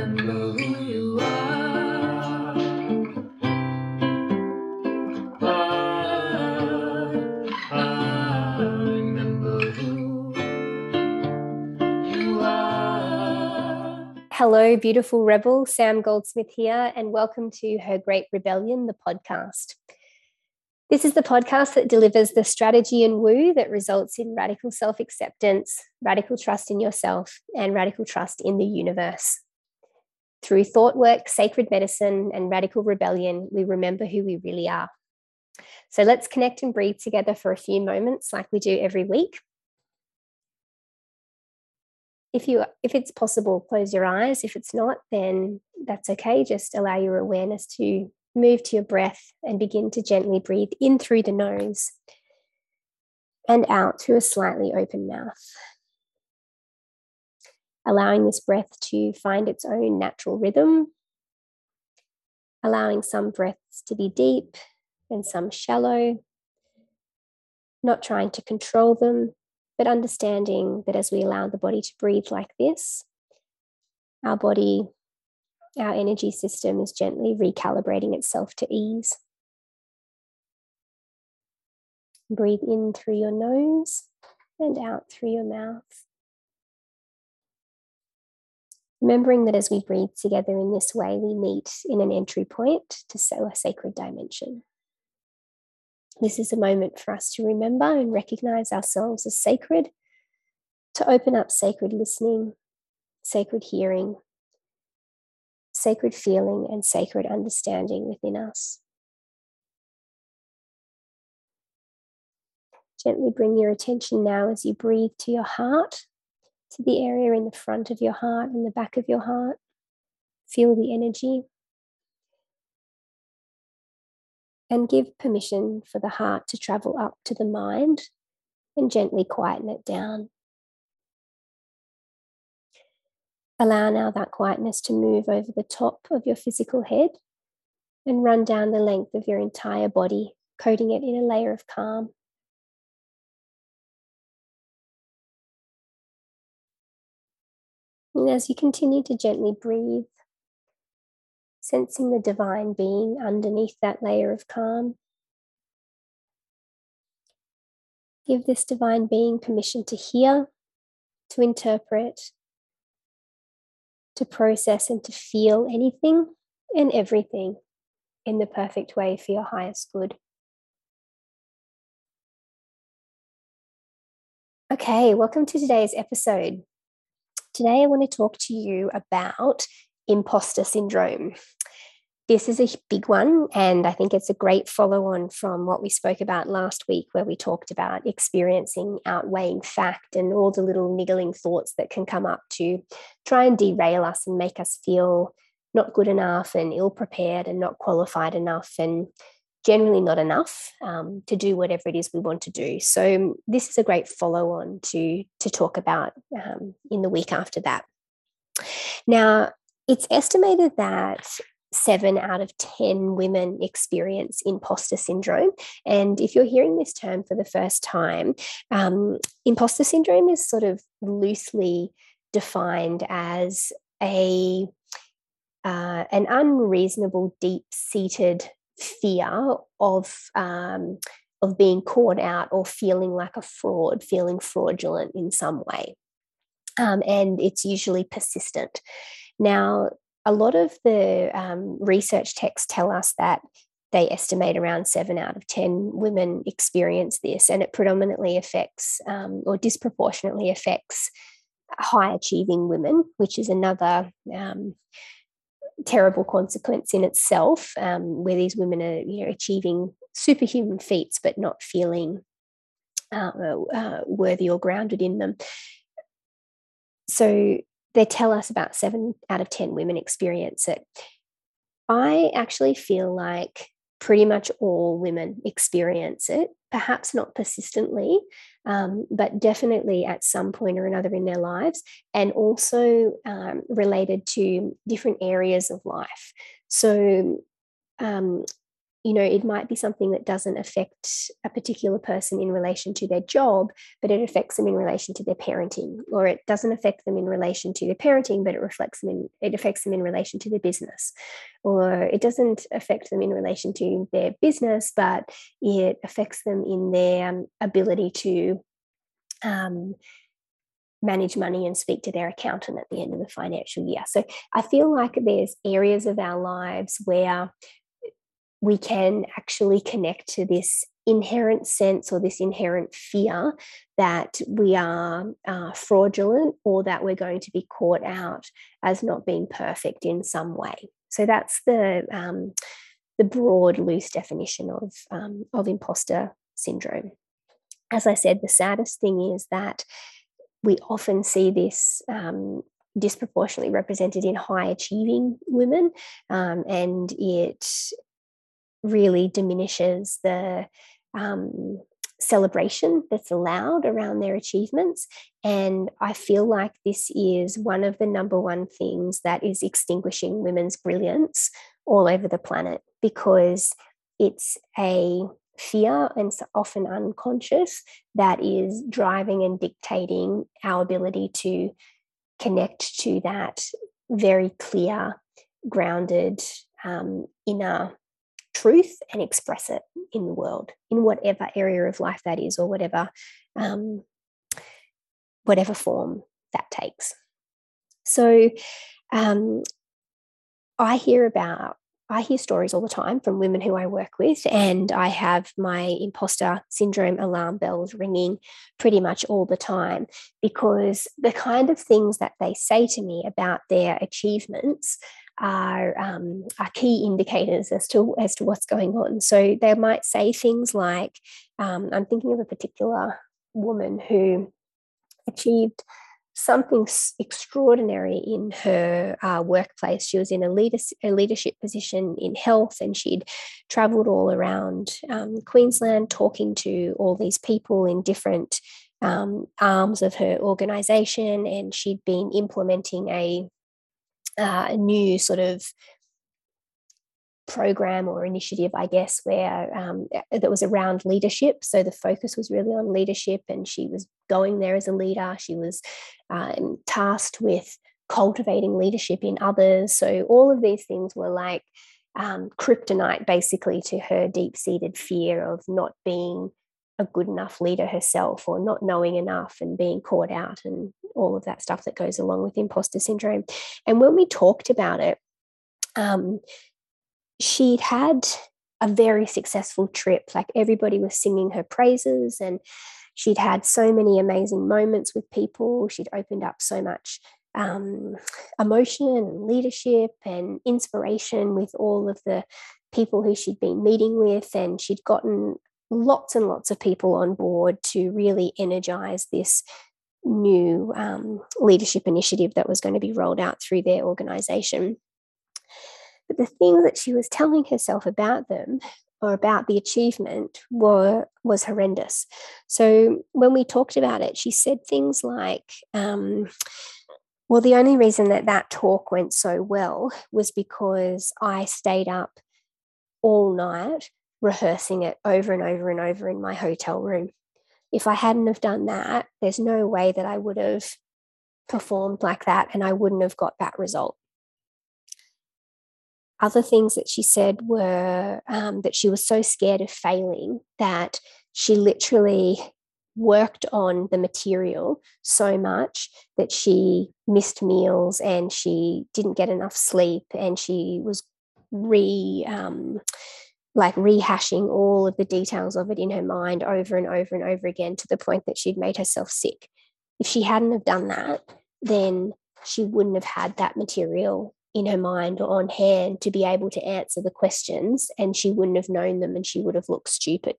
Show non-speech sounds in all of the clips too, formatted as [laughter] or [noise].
remember who you are. I, I remember who you are. Hello, beautiful rebel. Sam Goldsmith here, and welcome to Her Great Rebellion, the podcast. This is the podcast that delivers the strategy and woo that results in radical self acceptance, radical trust in yourself, and radical trust in the universe. Through thought work, sacred medicine, and radical rebellion, we remember who we really are. So let's connect and breathe together for a few moments, like we do every week. If you if it's possible, close your eyes. If it's not, then that's okay. Just allow your awareness to move to your breath and begin to gently breathe in through the nose and out through a slightly open mouth. Allowing this breath to find its own natural rhythm, allowing some breaths to be deep and some shallow, not trying to control them, but understanding that as we allow the body to breathe like this, our body our energy system is gently recalibrating itself to ease. Breathe in through your nose and out through your mouth. Remembering that as we breathe together in this way, we meet in an entry point to a sacred dimension. This is a moment for us to remember and recognize ourselves as sacred, to open up sacred listening, sacred hearing, sacred feeling and sacred understanding within us. Gently bring your attention now as you breathe to your heart, to the area in the front of your heart and the back of your heart. Feel the energy. And give permission for the heart to travel up to the mind and gently quieten it down. Allow now that quietness to move over the top of your physical head and run down the length of your entire body, coating it in a layer of calm. And as you continue to gently breathe, sensing the divine being underneath that layer of calm, give this divine being permission to hear, to interpret, to process and to feel anything and everything in the perfect way for your highest good. Okay, welcome to today's episode. Today, I want to talk to you about imposter syndrome this is a big one. And I think it's a great follow on from what we spoke about last week, where we talked about experiencing outweighing fact and all the little niggling thoughts that can come up to try and derail us and make us feel not good enough and ill prepared and not qualified enough and generally not enough um, to do whatever it is we want to do. So this is a great follow on to to talk about um, in the week after that. Now, it's estimated that seven out of 10 women experience imposter syndrome. And if you're hearing this term for the first time, um, imposter syndrome is sort of loosely defined as a uh, an unreasonable, deep-seated fear of um, of being caught out or feeling like a fraud, feeling fraudulent in some way, um, and it's usually persistent. Now, a lot of the um, research texts tell us that they estimate around seven out of 10 women experience this, and it predominantly affects um, or disproportionately affects high achieving women, which is another um, terrible consequence in itself, um, where these women are you know, achieving superhuman feats but not feeling uh, uh, worthy or grounded in them. So they tell us about seven out of 10 women experience it. I actually feel like pretty much all women experience it, perhaps not persistently, um, but definitely at some point or another in their lives, and also um, related to different areas of life. So, um, you know, it might be something that doesn't affect a particular person in relation to their job, but it affects them in relation to their parenting, or it doesn't affect them in relation to their parenting, but it reflects them in it affects them in relation to their business, or it doesn't affect them in relation to their business, but it affects them in their um, ability to um, manage money and speak to their accountant at the end of the financial year. So I feel like there's areas of our lives where we can actually connect to this inherent sense or this inherent fear that we are uh, fraudulent or that we're going to be caught out as not being perfect in some way. So that's the um, the broad, loose definition of um, of imposter syndrome. As I said, the saddest thing is that we often see this um, disproportionately represented in high achieving women, um, and it really diminishes the um, celebration that's allowed around their achievements. And I feel like this is one of the number one things that is extinguishing women's brilliance all over the planet because it's a fear and often unconscious that is driving and dictating our ability to connect to that very clear, grounded um, inner truth and express it in the world in whatever area of life that is or whatever um, whatever form that takes. So um, i hear about I hear stories all the time from women who I work with, and I have my imposter syndrome alarm bells ringing pretty much all the time because the kind of things that they say to me about their achievements are, um, are key indicators as to as to what's going on. So they might say things like, um, "I'm thinking of a particular woman who achieved." something extraordinary in her uh, workplace. She was in a, leader, a leadership position in health, and she'd traveled all around um, Queensland talking to all these people in different um, arms of her organization. And she'd been implementing a uh, a new sort of program or initiative, I guess, where um, that was around leadership. So the focus was really on leadership, and she was going there as a leader. She was um, tasked with cultivating leadership in others. So all of these things were like um, kryptonite, basically, to her deep seated fear of not being a good enough leader herself or not knowing enough and being caught out and all of that stuff that goes along with imposter syndrome. And when we talked about it, um, she'd had a very successful trip. Like everybody was singing her praises, and she'd had so many amazing moments with people. She'd opened up so much um, emotion and leadership and inspiration with all of the people who she'd been meeting with, and she'd gotten lots and lots of people on board to really energize this new um, leadership initiative that was going to be rolled out through their organization. But the thing that she was telling herself about them or about the achievement were was horrendous. So when we talked about it, she said things like, um, "Well, the only reason that that talk went so well was because I stayed up all night rehearsing it over and over and over in my hotel room. If I hadn't have done that, there's no way that I would have performed like that and I wouldn't have got that result. Other things that she said were um, that she was so scared of failing that she literally worked on the material so much that she missed meals and she didn't get enough sleep and she was re um, like rehashing all of the details of it in her mind over and over and over again to the point that she'd made herself sick. If she hadn't have done that, then she wouldn't have had that material in her mind or on hand to be able to answer the questions and she wouldn't have known them and she would have looked stupid.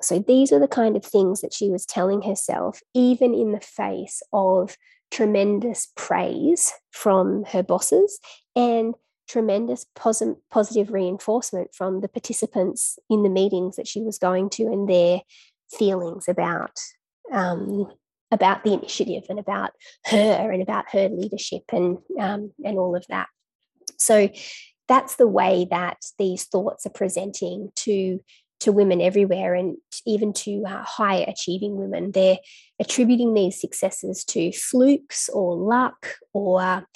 So these are the kind of things that she was telling herself, even in the face of tremendous praise from her bosses and tremendous posi- positive reinforcement from the participants in the meetings that she was going to and their feelings about um, about the initiative and about her and about her leadership and um, and all of that. So that's the way that these thoughts are presenting to to women everywhere and even to uh, high achieving women they're attributing these successes to flukes or luck or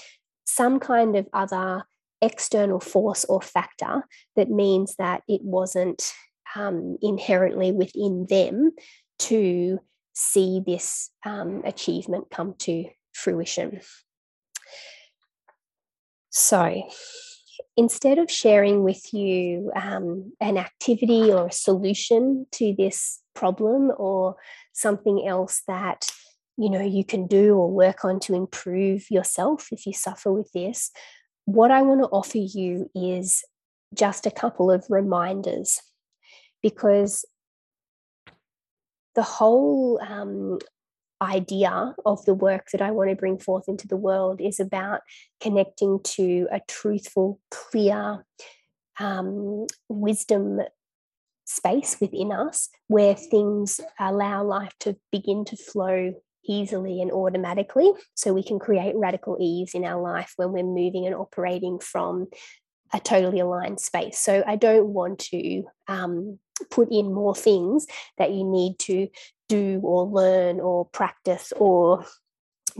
some kind of other external force or factor that means that it wasn't um, inherently within them to see this um, achievement come to fruition. So, instead of sharing with you um, an activity or a solution to this problem or something else that you know you can do or work on to improve yourself if you suffer with this what i want to offer you is just a couple of reminders because the whole um, idea of the work that I want to bring forth into the world is about connecting to a truthful, clear um, wisdom space within us where things allow life to begin to flow easily and automatically. So we can create radical ease in our life when we're moving and operating from a totally aligned space. So I don't want to um, put in more things that you need to do or learn or practice or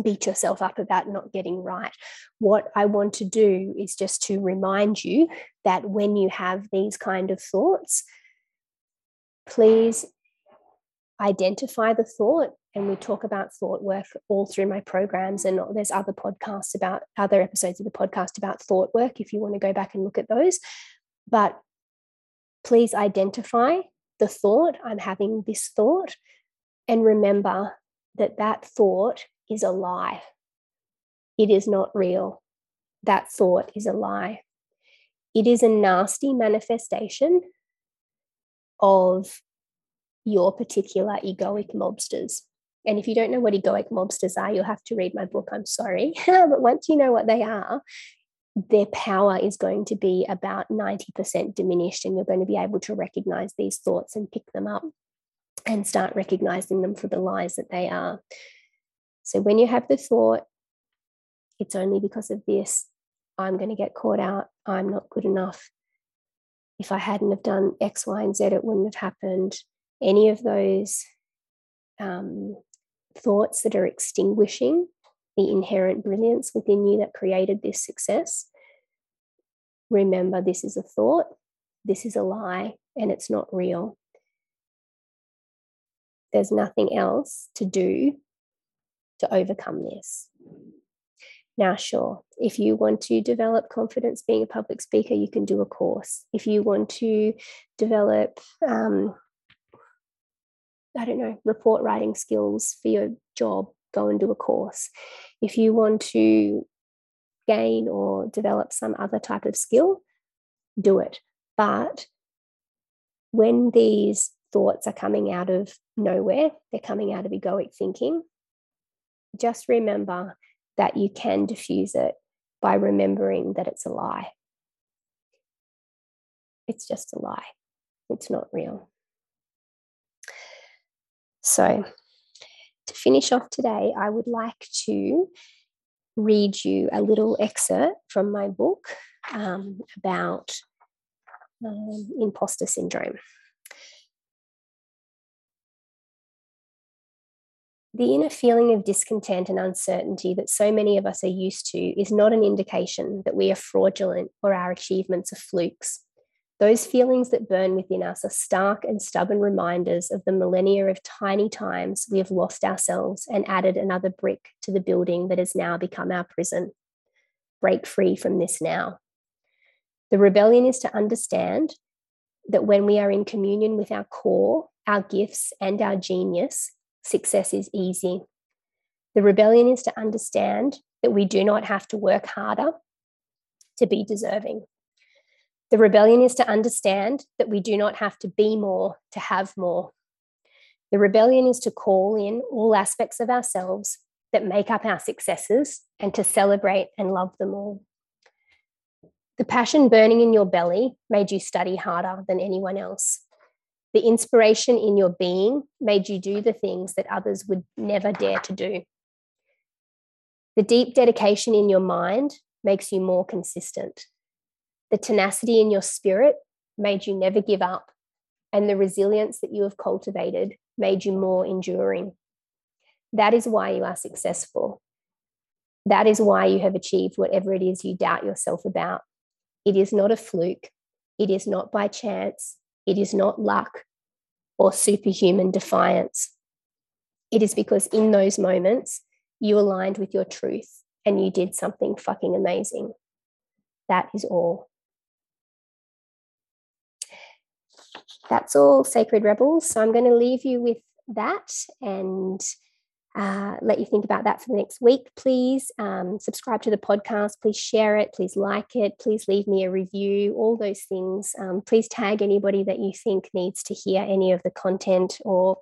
beat yourself up about not getting right. What I want to do is just to remind you that when you have these kind of thoughts, please identify the thought. And we talk about thought work all through my programs. And there's other podcasts about other episodes of the podcast about thought work if you want to go back and look at those. But please identify the thought. I'm having this thought and remember that that thought is a lie. It is not real. That thought is a lie. It is a nasty manifestation of your particular egoic mobsters. And if you don't know what egoic mobsters are, you'll have to read my book. I'm sorry. [laughs] but once you know what they are, their power is going to be about 90% diminished, and you're going to be able to recognize these thoughts and pick them up and start recognizing them for the lies that they are. So when you have the thought, it's only because of this, I'm going to get caught out, I'm not good enough. If I hadn't have done X, Y, and Z, it wouldn't have happened. Any of those um, thoughts that are extinguishing the inherent brilliance within you that created this success. Remember, this is a thought, this is a lie, and it's not real there's nothing else to do to overcome this. Now, sure, if you want to develop confidence being a public speaker, you can do a course. If you want to develop, um, I don't know, report writing skills for your job, go and do a course. If you want to gain or develop some other type of skill, do it. But when these thoughts are coming out of nowhere, they're coming out of egoic thinking. Just remember that you can diffuse it by remembering that it's a lie. It's just a lie, it's not real. So, to finish off today, I would like to read you a little excerpt from my book um, about um, imposter syndrome. The inner feeling of discontent and uncertainty that so many of us are used to is not an indication that we are fraudulent or our achievements are flukes. Those feelings that burn within us are stark and stubborn reminders of the millennia of tiny times we have lost ourselves and added another brick to the building that has now become our prison. Break free from this now. The rebellion is to understand that when we are in communion with our core, our gifts, and our genius, success is easy. The rebellion is to understand that we do not have to work harder to be deserving. The rebellion is to understand that we do not have to be more to have more. The rebellion is to call in all aspects of ourselves that make up our successes and to celebrate and love them all. The passion burning in your belly made you study harder than anyone else. The inspiration in your being made you do the things that others would never dare to do. The deep dedication in your mind makes you more consistent. The tenacity in your spirit made you never give up, and the resilience that you have cultivated made you more enduring. That is why you are successful. That is why you have achieved whatever it is you doubt yourself about. It is not a fluke. It is not by chance. It is not luck or superhuman defiance. It is because in those moments, you aligned with your truth and you did something fucking amazing. That is all. That's all, Sacred Rebels. So I'm going to leave you with that and uh, let you think about that for the next week. Please um, subscribe to the podcast. Please share it. Please like it. Please leave me a review. All those things. Um, please tag anybody that you think needs to hear any of the content or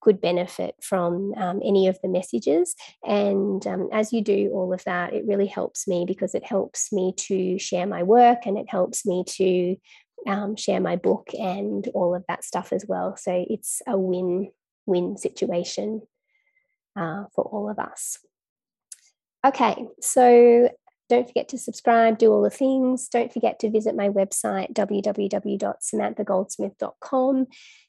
could benefit from um, any of the messages. And um, as you do all of that, it really helps me because it helps me to share my work and it helps me to um, share my book and all of that stuff as well. So it's a win win situation uh, for all of us. Okay, so don't forget to subscribe, do all the things. Don't forget to visit my website, www.samanthagoldsmith.com.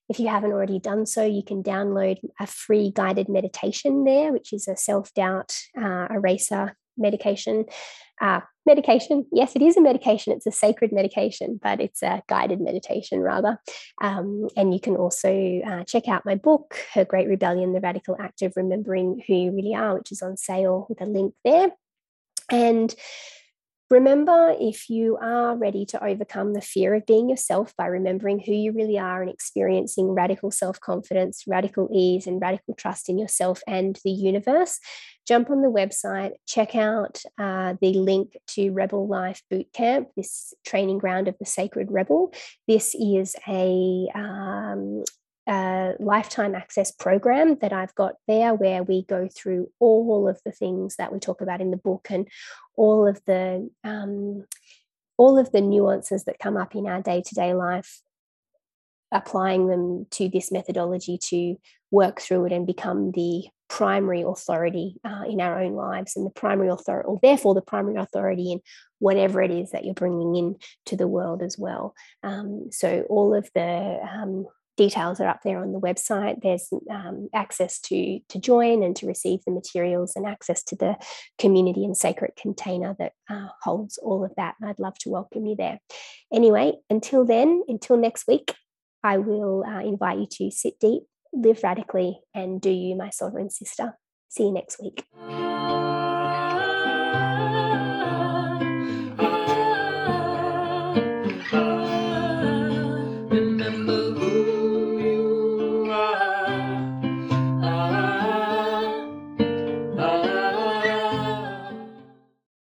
If you haven't already done so, you can download a free guided meditation there, which is a self doubt uh, eraser medication. Uh, medication, yes, it is a medication. It's a sacred medication, but it's a guided meditation rather. Um, and you can also uh, check out my book, Her Great Rebellion The Radical Act of Remembering Who You Really Are, which is on sale with a link there. And Remember, if you are ready to overcome the fear of being yourself by remembering who you really are and experiencing radical self confidence, radical ease, and radical trust in yourself and the universe, jump on the website, check out uh, the link to Rebel Life Bootcamp, this training ground of the Sacred Rebel. This is a um, lifetime access program that I've got there where we go through all of the things that we talk about in the book and all of the um, all of the nuances that come up in our day-to-day life applying them to this methodology to work through it and become the primary authority uh, in our own lives and the primary authority or therefore the primary authority in whatever it is that you're bringing in to the world as well. Um, so all of the um, details are up there on the website. There's um, access to to join and to receive the materials, and access to the community and sacred container that uh, holds all of that. And I'd love to welcome you there. Anyway, until then, until next week, I will uh, invite you to sit deep, live radically, and do you, my sovereign sister. See you next week.